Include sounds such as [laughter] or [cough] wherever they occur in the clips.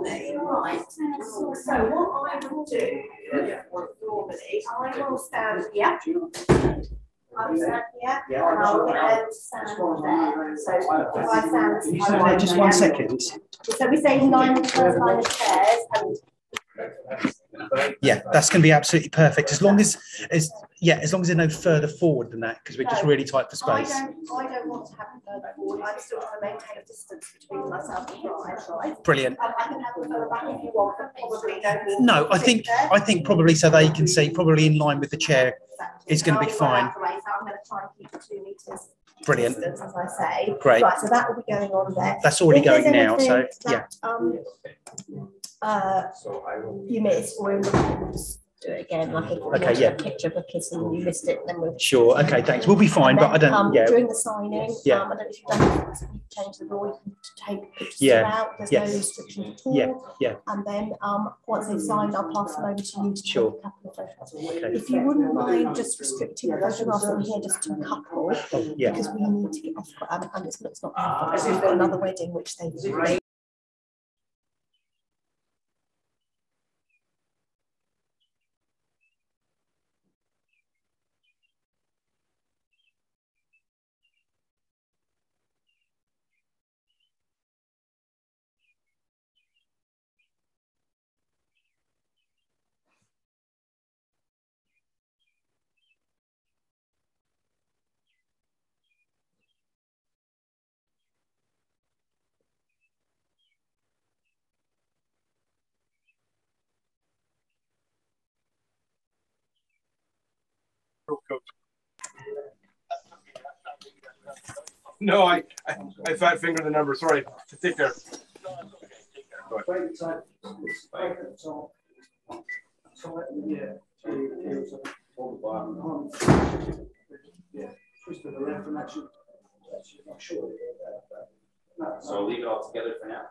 Right. So what I will do normally, I will stand here. I'll stand here and I'll get stand there. So if I stand. Can you stand there just one second? So we say first line of chairs and Yeah, that's going to be absolutely perfect. As long as, as yeah, as long as they're no further forward than that, because we're just really tight for I space. don't, I don't want to have them further forward. I still want to maintain a distance between myself and Brian, right? Brilliant. Um, I can have them further back if you want, but probably don't need. No, I think. I think probably so they can see, probably in line with the chair. It's gonna be I'll go out fine. the way, So I'm going to try and keep the two metres. Brilliant. distance, As I say. Great. Right, so that will be going on there. That's already If there's going now. So anything yeah, that, Um, uh, you missed or in the we'll just do it again, like if you Okay, wanted yeah. a picture of a kiss and you missed it, then we'll. sure. Okay, thanks. We'll be fine, but I then, don't. um, Yeah, During the signing, Yeah. um, I don't know if you've done, it, you change the law, you can take pictures Yeah. throughout, there's no Yes. restrictions at all. Yeah, yeah. And then, um, once they've signed, I'll pass them over to you to take Sure. a couple of photographs. Okay. If you wouldn't mind just restricting the photographs on here just to a couple, Oh, yeah. because we need to get off, um, and it's, it's not, because we've got another wedding which they. No, I, I, I fat finger the number. Sorry. Take care. So I'll leave it all together for now.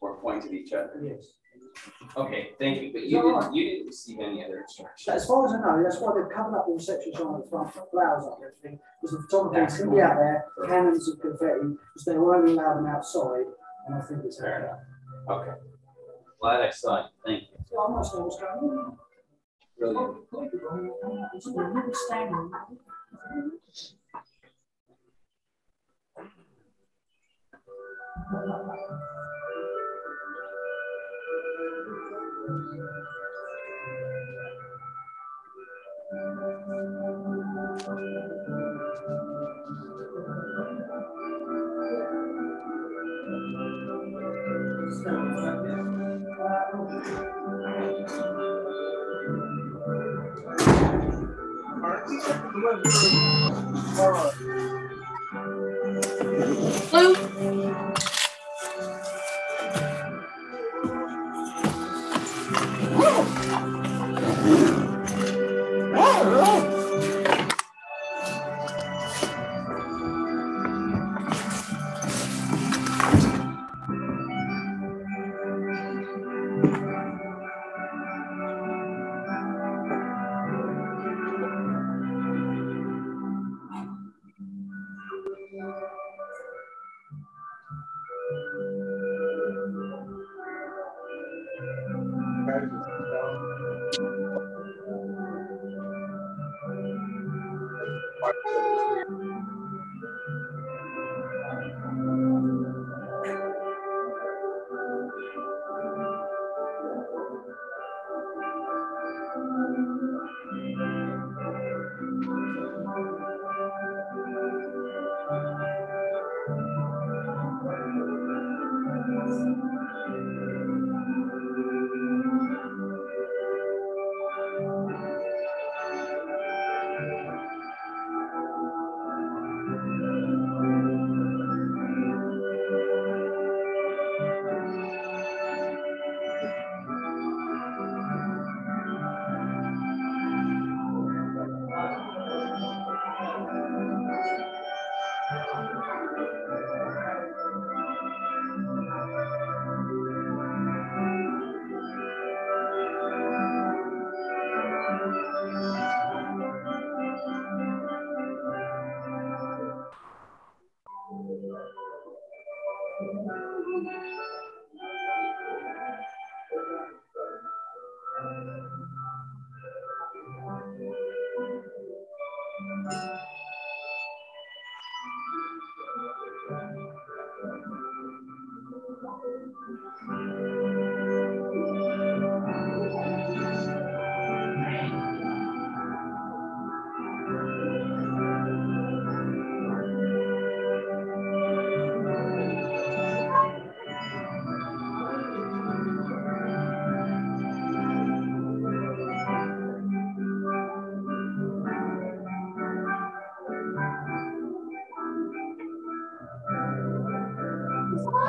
Or point at each other. Yes. Okay, thank you, but you didn't, you didn't receive any other instructions. As far as I know, that's why they've covered up the reception sign at the front, put flowers up and everything, because the photographer's gonna be out there, cannons of confetti, because they will only allow them outside, and I think it's. Fair enough. Okay. Glad I saw it, thank you. So I'm not sure what's going on. Brilliant. It's a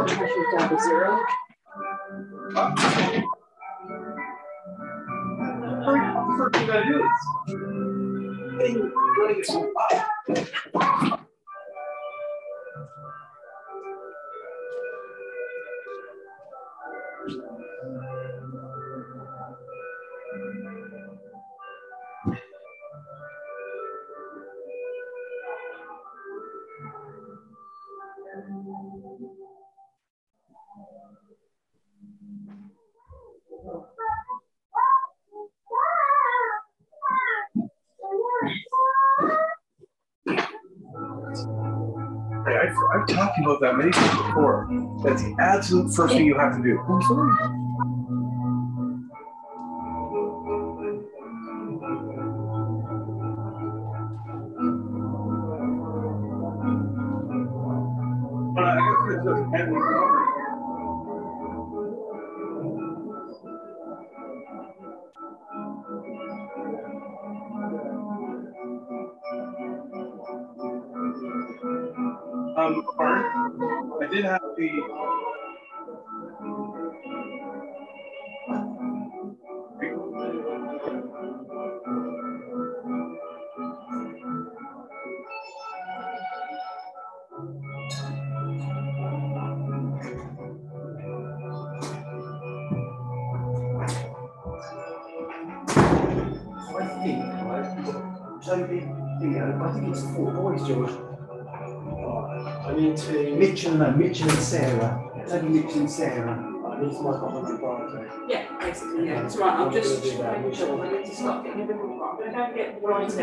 little standing. down to zero. First thing I do is getting running some up. That many times before. That's the absolute first thing you have to do. Mitchell and Sarah. Toby, Mitchell and Sarah. I need to work on the priority. Yeah, basically, yeah, it's right, I'm just making sure, I need to start getting everything, right. I'm gonna go get the lines.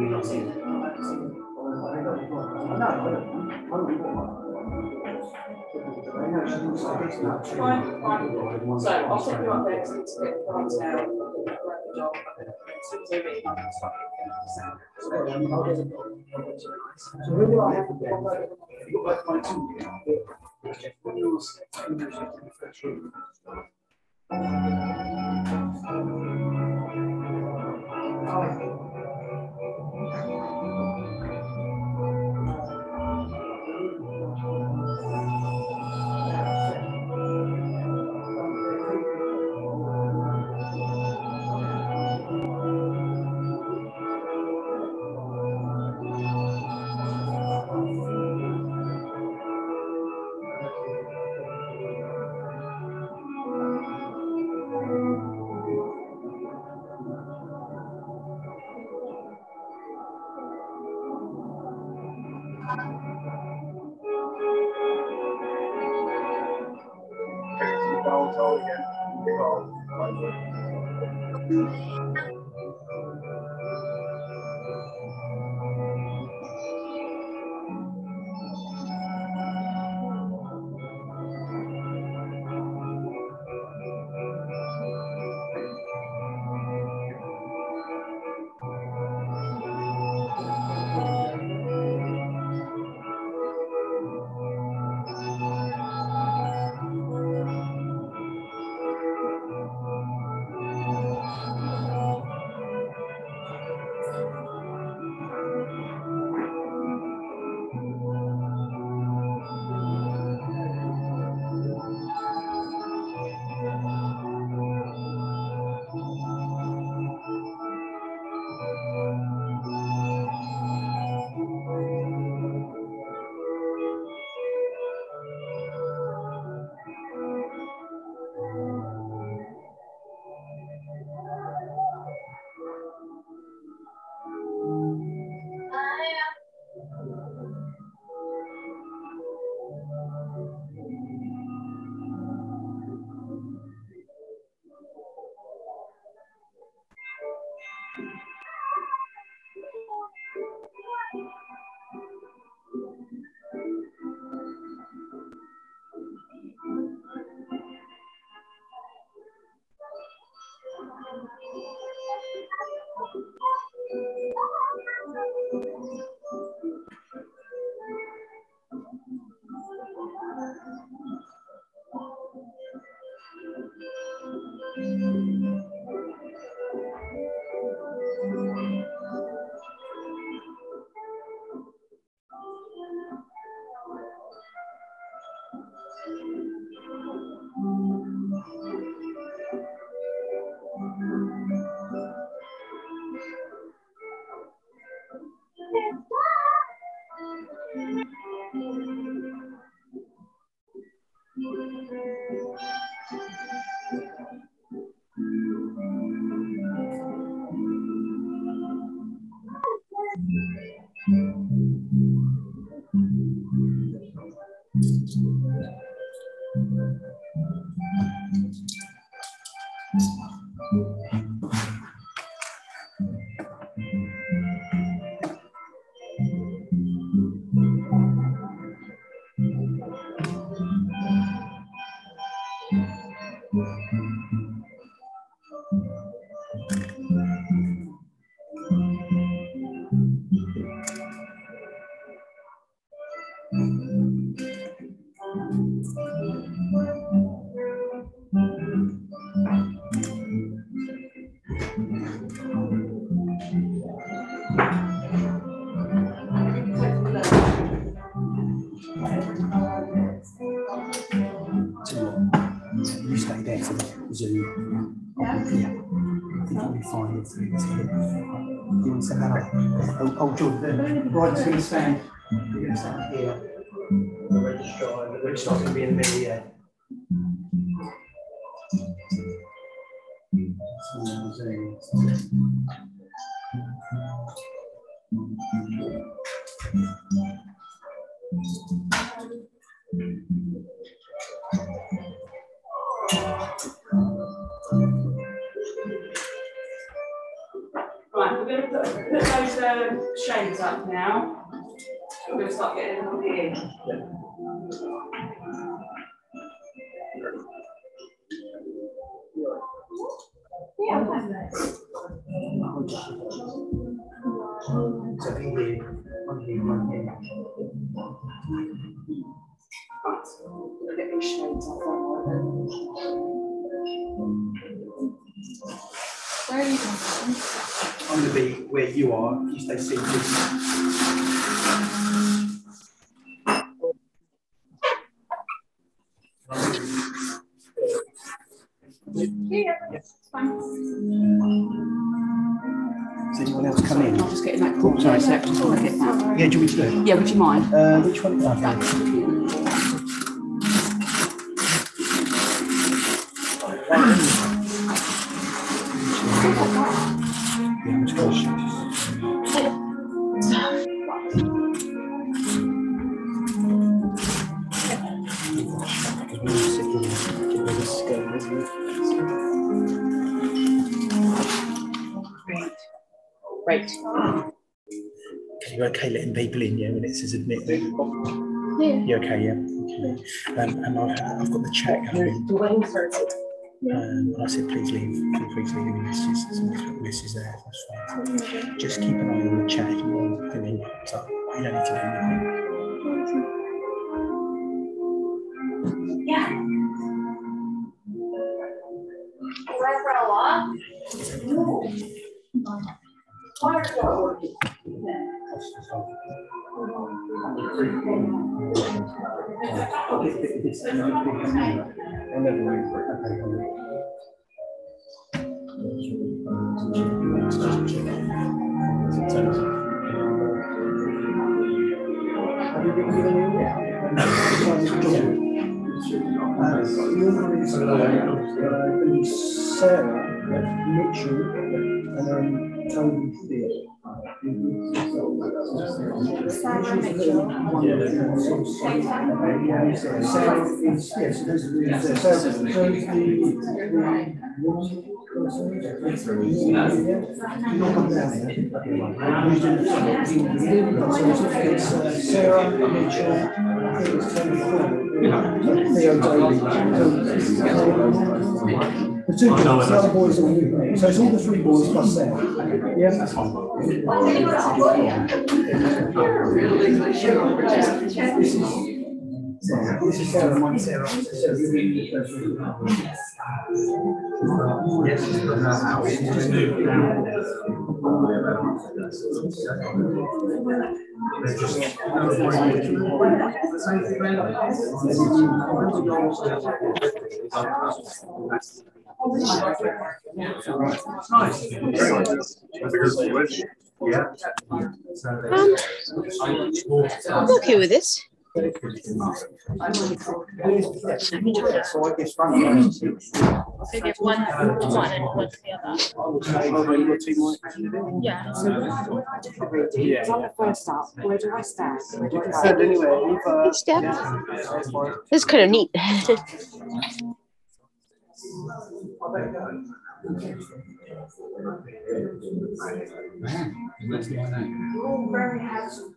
You've not seen it? I. I I I. Fine, fine. So I'll set you up there, because I need to get the lines down, I'll get that right the job. As soon as I get it, I So who will have to my two, yeah. You stay there for the Zoom. Yeah. I think you'll be fine. It's, it's here. You want to send that up? Oh, oh, the bride's going to stand. You're going to stand here. The registrar, the registrar's gonna be in the middle, yeah. We're gonna start getting them here, here. Right. Where are you from? I'm gonna be where you are, you stay seated. Yeah, it's fine. Anyone else come in? I'm just getting that corner sorry, so just get that. Yeah, do you want me to do Yeah, would you mind? Uh, which one? Okay. Yeah, when it says admit them? Yeah. You okay, yeah? Okay. Um, and I've, I've got the check. Um, and I said, please leave, feel free to leave any messages. Messages there, that's fine. Just keep an eye on the chat if you want anything pops up. You don't need to do anything. Have you been given any yet? Uh, Sarah, Mitchell, and then Is, yes, are the, so, so uh, Sarah Mitchell, Theo. The two boys, the other boys are so it's all the three boys plus Sarah. Yeah. This is, this is Sarah, mine Sarah. Um, I'm okay with this. So I guess front. Maybe if one, one and one to the other. Yeah. Yeah. On the first up, where do I stand? Where do I Said anyway, step. This is kind of neat. [laughs] You're very handsome.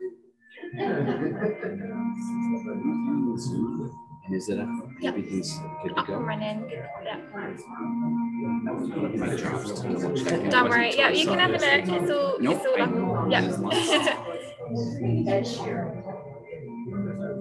Is it? Yep. Everything's good to Up go. running. Yeah. Make drafts to. Don't worry. Yeah, you can have a look. It's all, it's all up. Yeah. [laughs]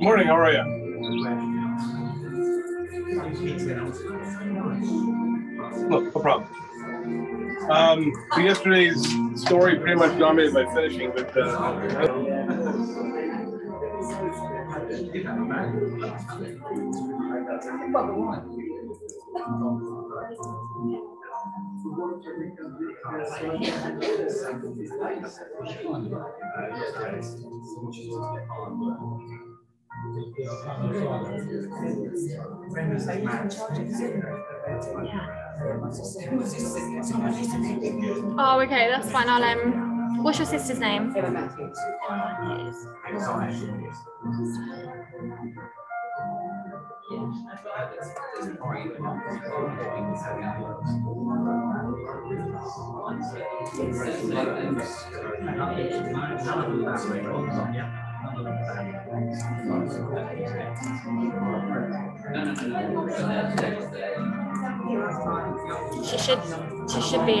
Morning, how are you? Look, no, no problem. Um, so yesterday's story pretty much dominated my finishing, but uh, Oh, okay, that's fine. I'll um. What's your sister's name? Emma Matthews. She should. She should be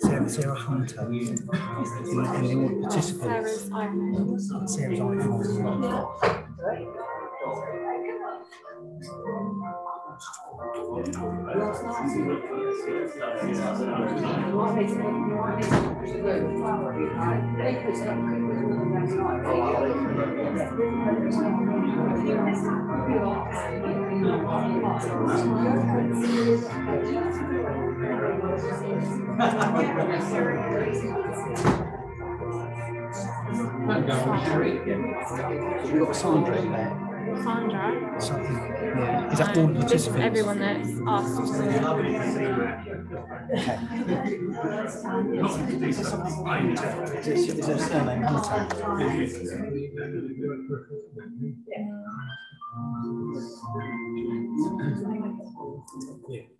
Sarah, Sarah Hunter. Sarah's Iron. Icon. We've got Sandra there. Sandra. Yeah. Is that all participants? Everyone that's asked. Okay. is there a surname? Yeah.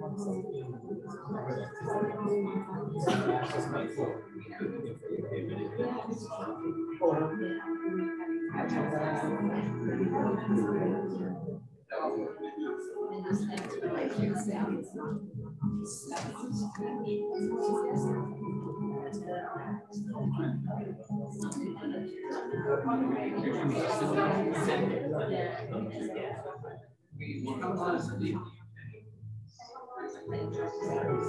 We want to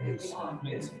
It's amazing.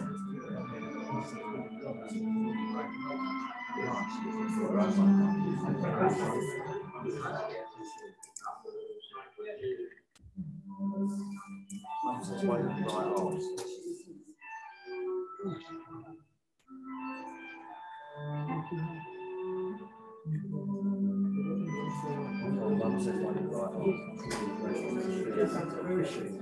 Right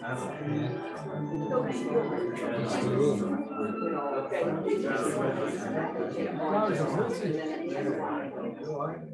that's the.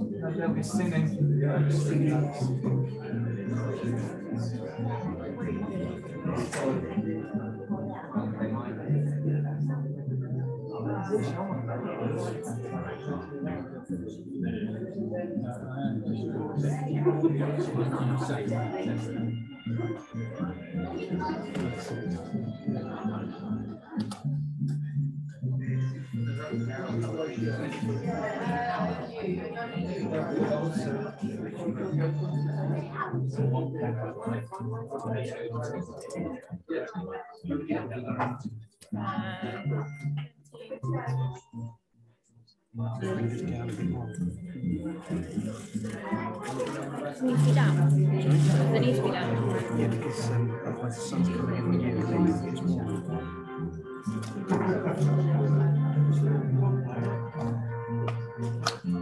They'll be singing. The year,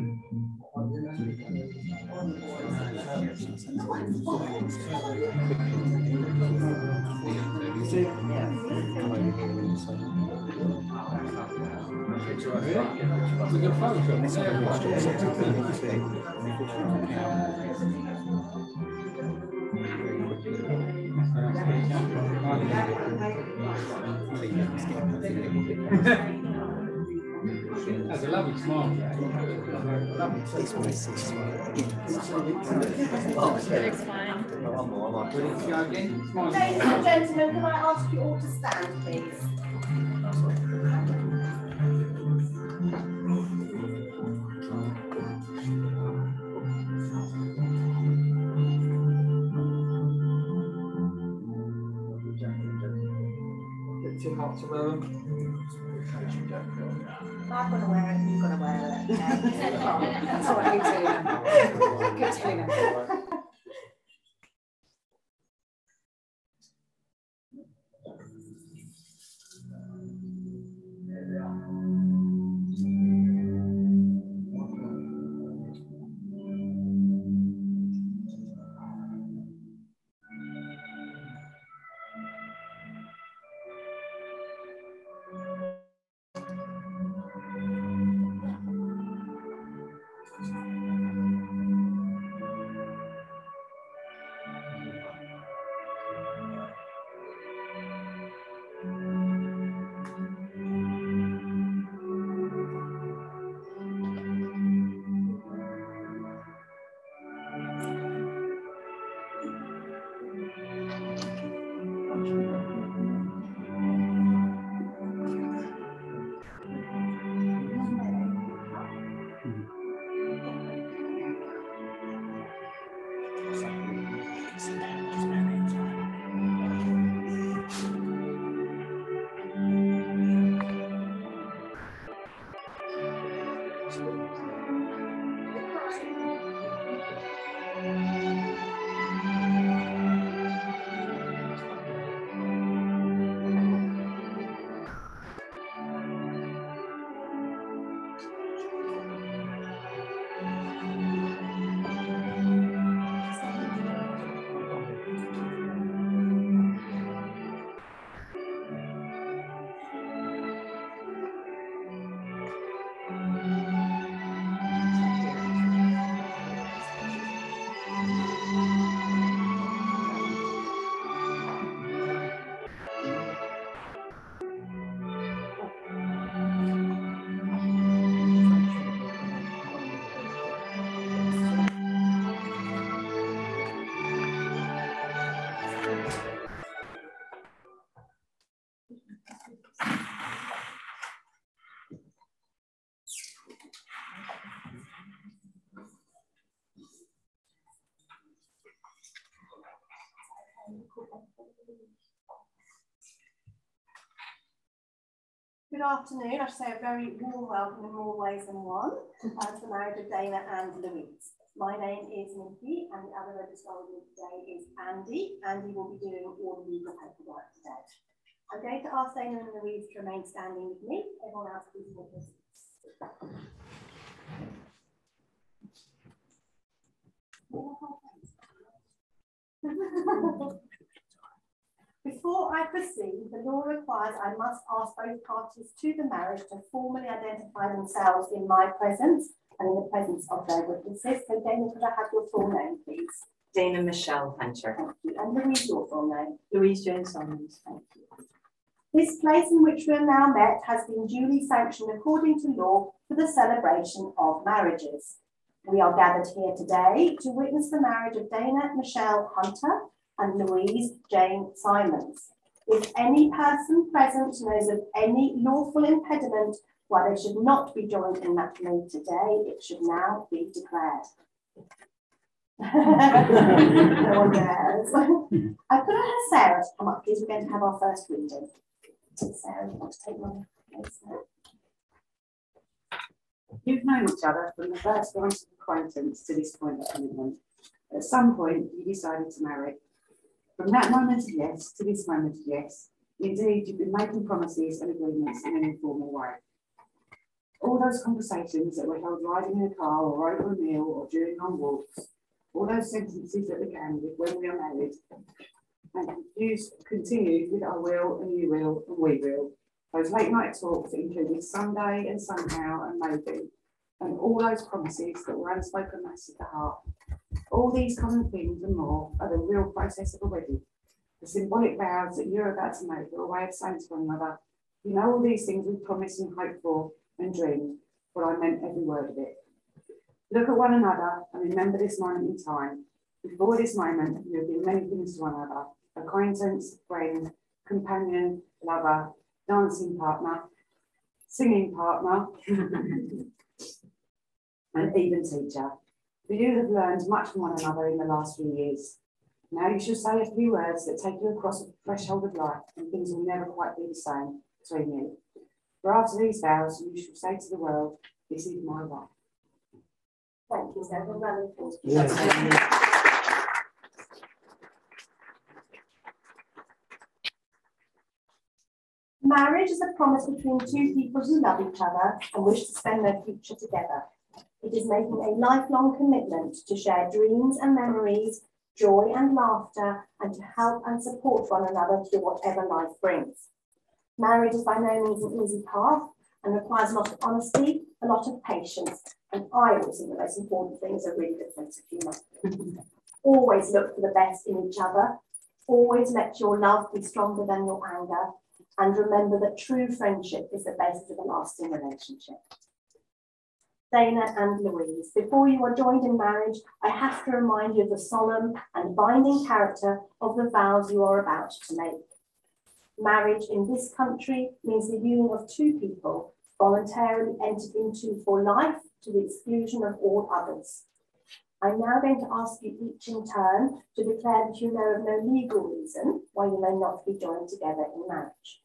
blanket. That's a lovely smile. This one is this. Ladies and gentlemen, can I ask you all to stand, please? Bit too hot to wear them. I'm gonna wear it, you're gonna wear it. yeah. [laughs] That's what you do. Good to know. [laughs] Good afternoon. I say a very warm welcome in more ways than one uh, to the marriage of Dana and Louise. My name is Nikki and the other registrar with me today is Andy. Andy will be doing all the legal paperwork today. I'm going to ask Dana and Louise to remain standing with me. Everyone else please take your seats. [laughs] Before I proceed, the law requires I must ask both parties to the marriage to formally identify themselves in my presence and in the presence of their witnesses. So Dana, could I have your full name, please? Dana Michelle Hunter. Thank you. And Louise, your full name. Louise Jane Simons. Thank you. This place in which we are now met has been duly sanctioned according to law for the celebration of marriages. We are gathered here today to witness the marriage of Dana Michelle Hunter and Louise Jane Simons. If any person present knows of any lawful impediment why they should not be joined in matrimony today, it should now be declared. [laughs] no one dares. I could have had Sarah to come up, please. We're going to have our first reading. Sarah, you want to take now? You've known each other from the first glance of acquaintance to this point of commitment. At some point, you decided to marry. From that moment yes to this moment yes, indeed, you've been making promises and agreements in an informal way. All those conversations that were held riding in a car or over a meal or during long walks, all those sentences that began with when we are married, and used, continued with I will and you will and we will. Those late night talks included someday and somehow and maybe, and all those promises that were unspoken mass of the heart. All these common things and more are the real process of a wedding. The symbolic vows that you're about to make are a way of saying to one another, you know all these things we promised and hoped for and dreamed, but I meant every word of it. Look at one another and remember this moment in time. Before this moment, you have been many things to one another acquaintance, friend, companion, lover, dancing partner, singing partner, [laughs] and even teacher. For you have learned much from one another in the last few years. Now you shall say a few words that take you across the threshold of life, and things will never quite be the same between you. For after these vows, you shall say to the world, This is my wife. Thank you, Sarah. Round of applause, please. Yeah. Marriage is a promise between two people who love each other and wish to spend their future together. It is making a lifelong commitment to share dreams and memories, joy and laughter, and to help and support one another through whatever life brings. Marriage is by no means an easy path and requires a lot of honesty, a lot of patience, and I always think the most important thing is a really good sense of humour. always look for the best in each other. Always let your love be stronger than your anger. And remember that true friendship is the basis of a lasting relationship. Dana and Louise, before you are joined in marriage, I have to remind you of the solemn and binding character of the vows you are about to make. Marriage in this country means the union of two people voluntarily entered into for life to the exclusion of all others. I'm now going to ask you each in turn to declare that you know of no legal reason why you may not be joined together in marriage.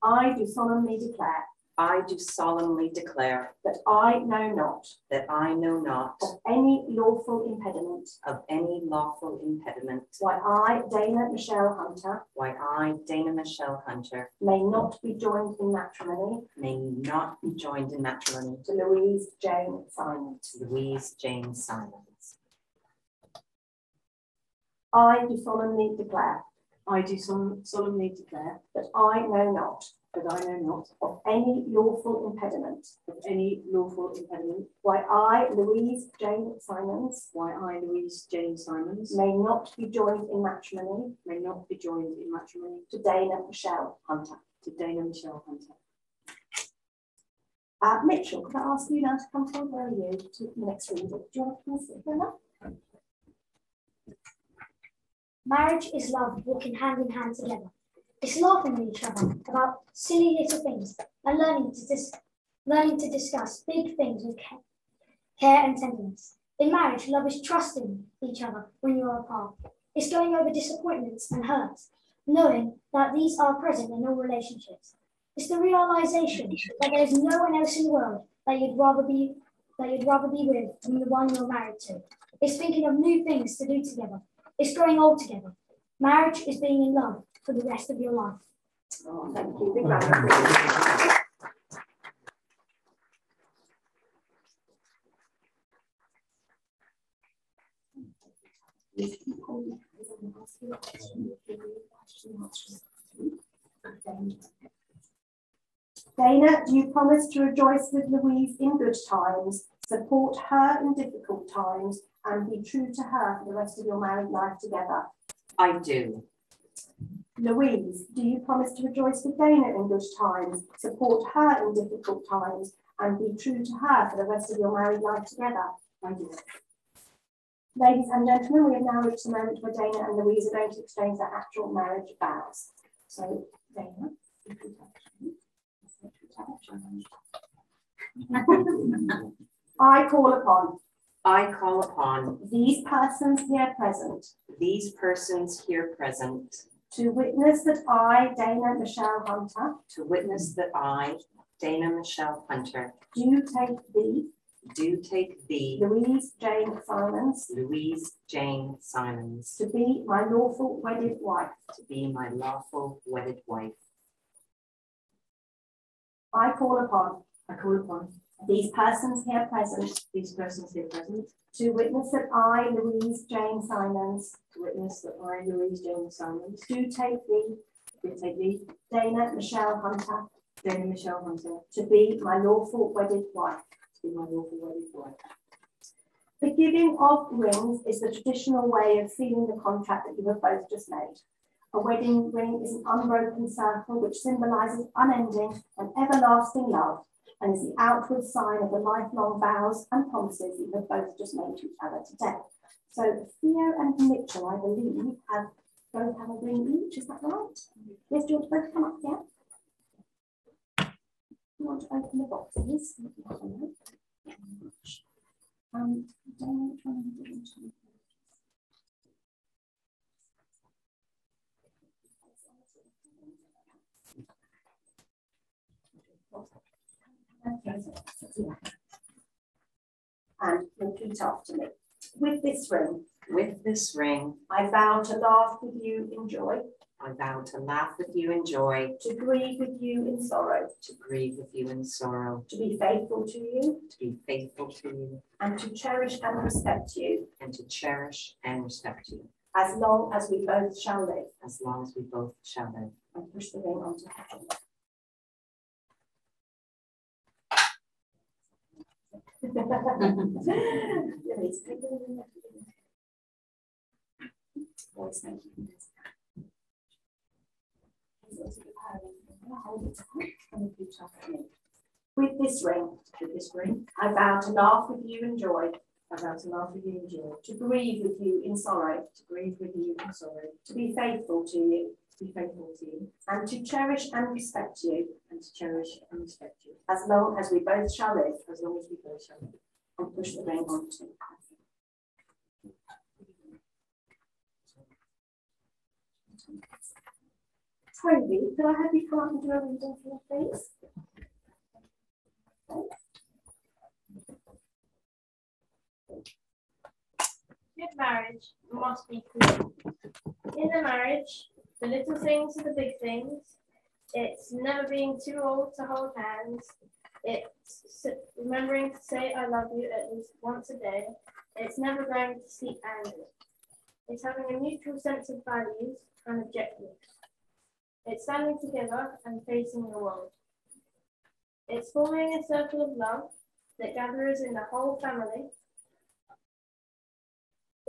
I do solemnly declare I do solemnly declare that I know not that I know not of any lawful impediment of any lawful impediment why I, Dana Michelle Hunter, why I, Dana Michelle Hunter, may not be joined in matrimony may not be joined in matrimony to Louise Jane Simons. to Louise Jane Simons. I do solemnly declare I do sol- solemnly declare that I know not that I know not of any lawful impediment of any lawful impediment why I, Louise Jane Simons, why I, Louise Jane Simons, may not be joined in matrimony may not be joined in matrimony to Dana Michelle Hunter. to Dana Michelle Hunter. Uh, Mitchell, could I ask you now to come forward? Where are you to the next reading? Do you want to come sit here now? Marriage is love walking hand in hand together. It's laughing with each other about silly little things and learning to dis- learning to discuss big things with care, care and tenderness. In marriage, love is trusting each other when you are apart. It's going over disappointments and hurts, knowing that these are present in all relationships. It's the realization that there's no one else in the world that you'd rather be that you'd rather be with than the one you're married to. It's thinking of new things to do together. It's growing old together. Marriage is being in love for the rest of your life. Oh, thank you. Big round. Dana, do you promise to rejoice with Louise in good times, support her in difficult times, and be true to her for the rest of your married life together? I do. Louise, do you promise to rejoice with Dana in good times, support her in difficult times, and be true to her for the rest of your married life together? I do. Ladies and gentlemen, we have now reached the moment where Dana and Louise are going to exchange their actual marriage vows. So, Dana, if you [laughs] I call upon I call upon these persons here present these persons here present to witness that I, Dana Michelle Hunter, to witness that I, Dana Michelle Hunter, do take thee, do take thee, Louise Jane Simons, Louise Jane Simons, to be my lawful wedded wife. to be my lawful wedded wife. I call upon I call upon these persons here present these persons here present to witness that I, Louise Jane Simons, to witness that I, Louise Jane Simons, do take thee, do take thee, Dana Michelle Hunter, Dana Michelle Hunter, to be my lawful wedded wife. to be my lawful wedded wife. The giving of rings is the traditional way of sealing the contract that you have both just made. A wedding ring is an unbroken circle which symbolizes unending and everlasting love and is the outward sign of the lifelong vows and promises that you have both just made to each other today. So Theo and Mitchell, I believe, have both have a ring each, is that right? Yes, do you want to both come up here? You want to open the boxes? Um, Dana, which one do you And repeat after me. With this ring, With this ring, I vow to laugh with you in joy, I vow to laugh with you in joy, to grieve with you in sorrow, to grieve with you in sorrow, to be faithful to you, to be faithful to you, and to cherish and respect you and to cherish and respect you, as long as we both shall live. as long as we both shall live. And push the ring onto heaven. Always thank you. With this ring, With this ring, I vow to laugh with you in joy, I vow to laugh with you in joy, to grieve with you in sorrow, to grieve with you in sorrow, to be faithful to you, be faithful to you, and to cherish and respect you, and to cherish and respect you, as long as we both shall live, as long as we both shall live, and push the ring on to. Toby, could I have you come up and do a reading for me, please? Good marriage must be clean. In a marriage, the little things are the big things. It's never being too old to hold hands. It's remembering to say I love you at least once a day. It's never going to sleep angry. It's having a mutual sense of values and objectives. It's standing together and facing the world. It's forming a circle of love that gathers in the whole family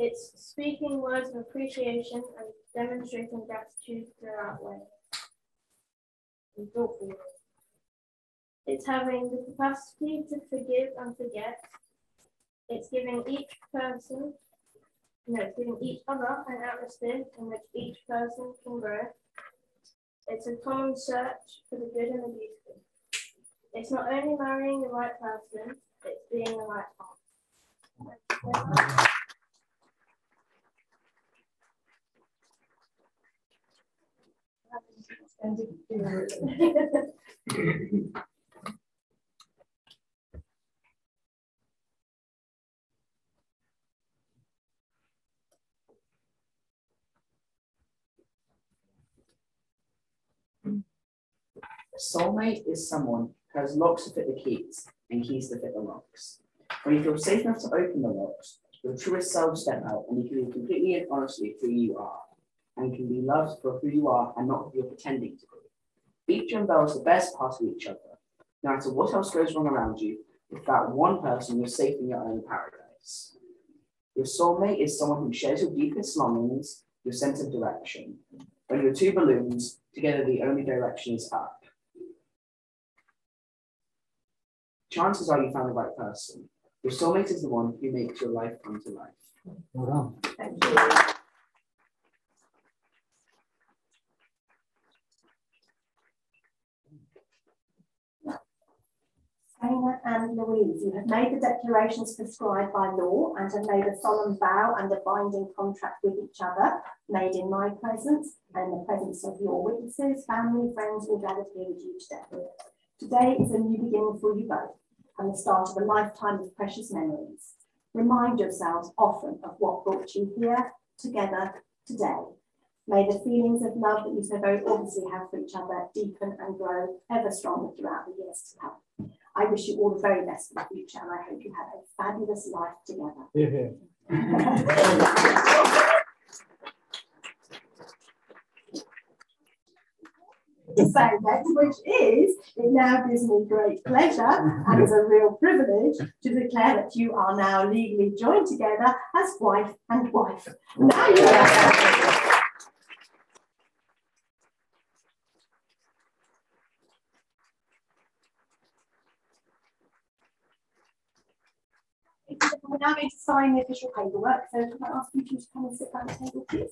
it's speaking words of appreciation and demonstrating gratitude throughout ways. And It's having the capacity to forgive and forget. It's giving each person, no, it's giving each other an atmosphere in which each person can grow. It's a common search for the good and the beautiful. It's not only marrying the right person, it's being the right partner. soulmate is someone who has locks to fit the keys and keys to fit the locks. When you feel safe enough to open the locks, your truest self step out and you can be completely and honestly who you are and can be loved for who you are and not who you're pretending to be. Each unveils the best part of each other. No matter what else goes wrong around you, with that one person, you're safe in your own paradise. Your soulmate is someone who shares your deepest longings, your sense of direction. When you're two balloons, together the only direction is up. Chances are you found the right person. Your soulmate is the one who makes your life come to life. Well done. Thank you. Dana and Louise, you have made the declarations prescribed by law and have made a solemn vow and a binding contract with each other, made in my presence and in the presence of your witnesses, family, friends, all gathered here with you today. Today is a new beginning for you both and the start of a lifetime of precious memories. Remind yourselves often of what brought you here together today. May the feelings of love that you so very obviously have for each other deepen and grow ever stronger throughout the years to come. I wish you all the very best for the future and I hope you have a fabulous life together. Yeah. next, which is, it now gives me great pleasure and is a real privilege to declare that you are now legally joined together as wife and wife. Now you we're now going to sign the official paperwork. So can I ask you to come and sit down at the table, please?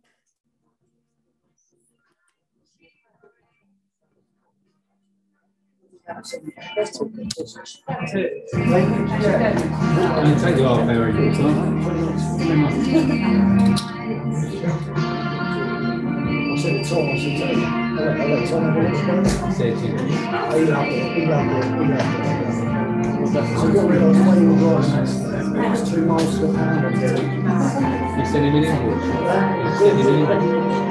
You take the off very good, I said it's I said, "Hey, I Tom have a look." Say it to you. You got you it was two miles to pound. You send him an invoice. You him an invoice.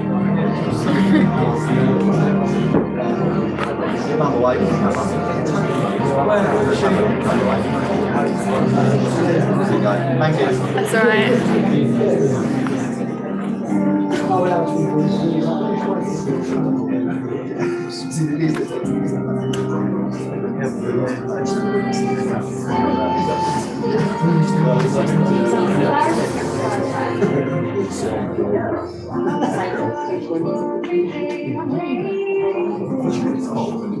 That's all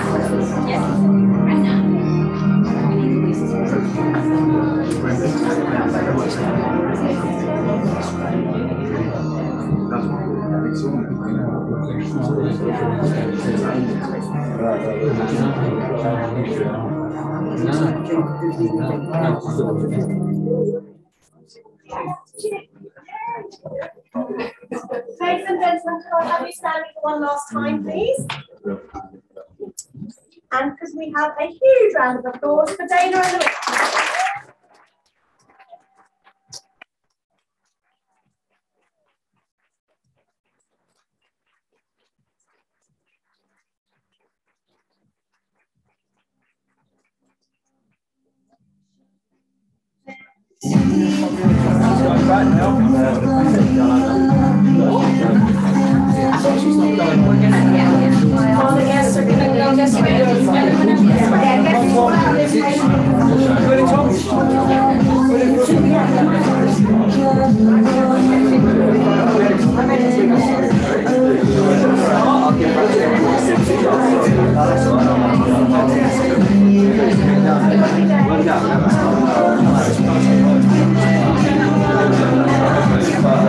Ladies and gentlemen, can I have you standing for one last time, please? And because we have a huge round of applause for Dana and. Yeah, guests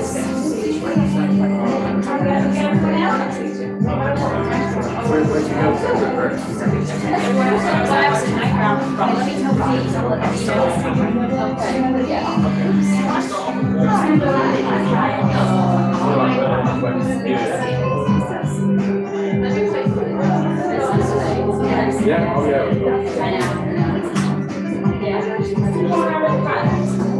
Yeah. Yeah, oh yeah. Oh,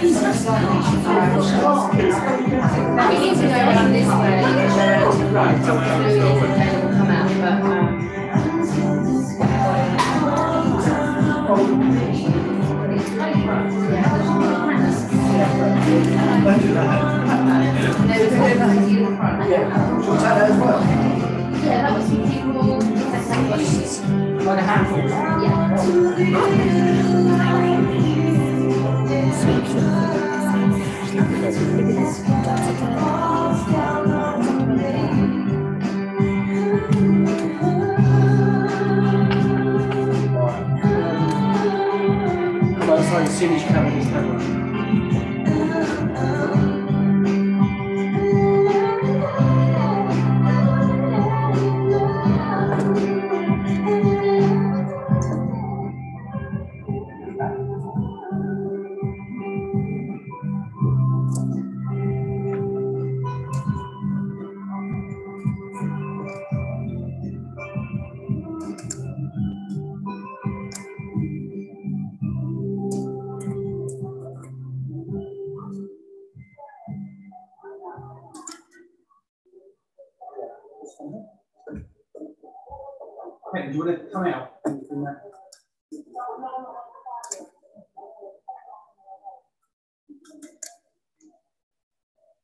We we will come out, but, um. There was a like in the front. Yeah, shall we take that as well? Yeah, that was people, Like a handful? yeah. As soon as you can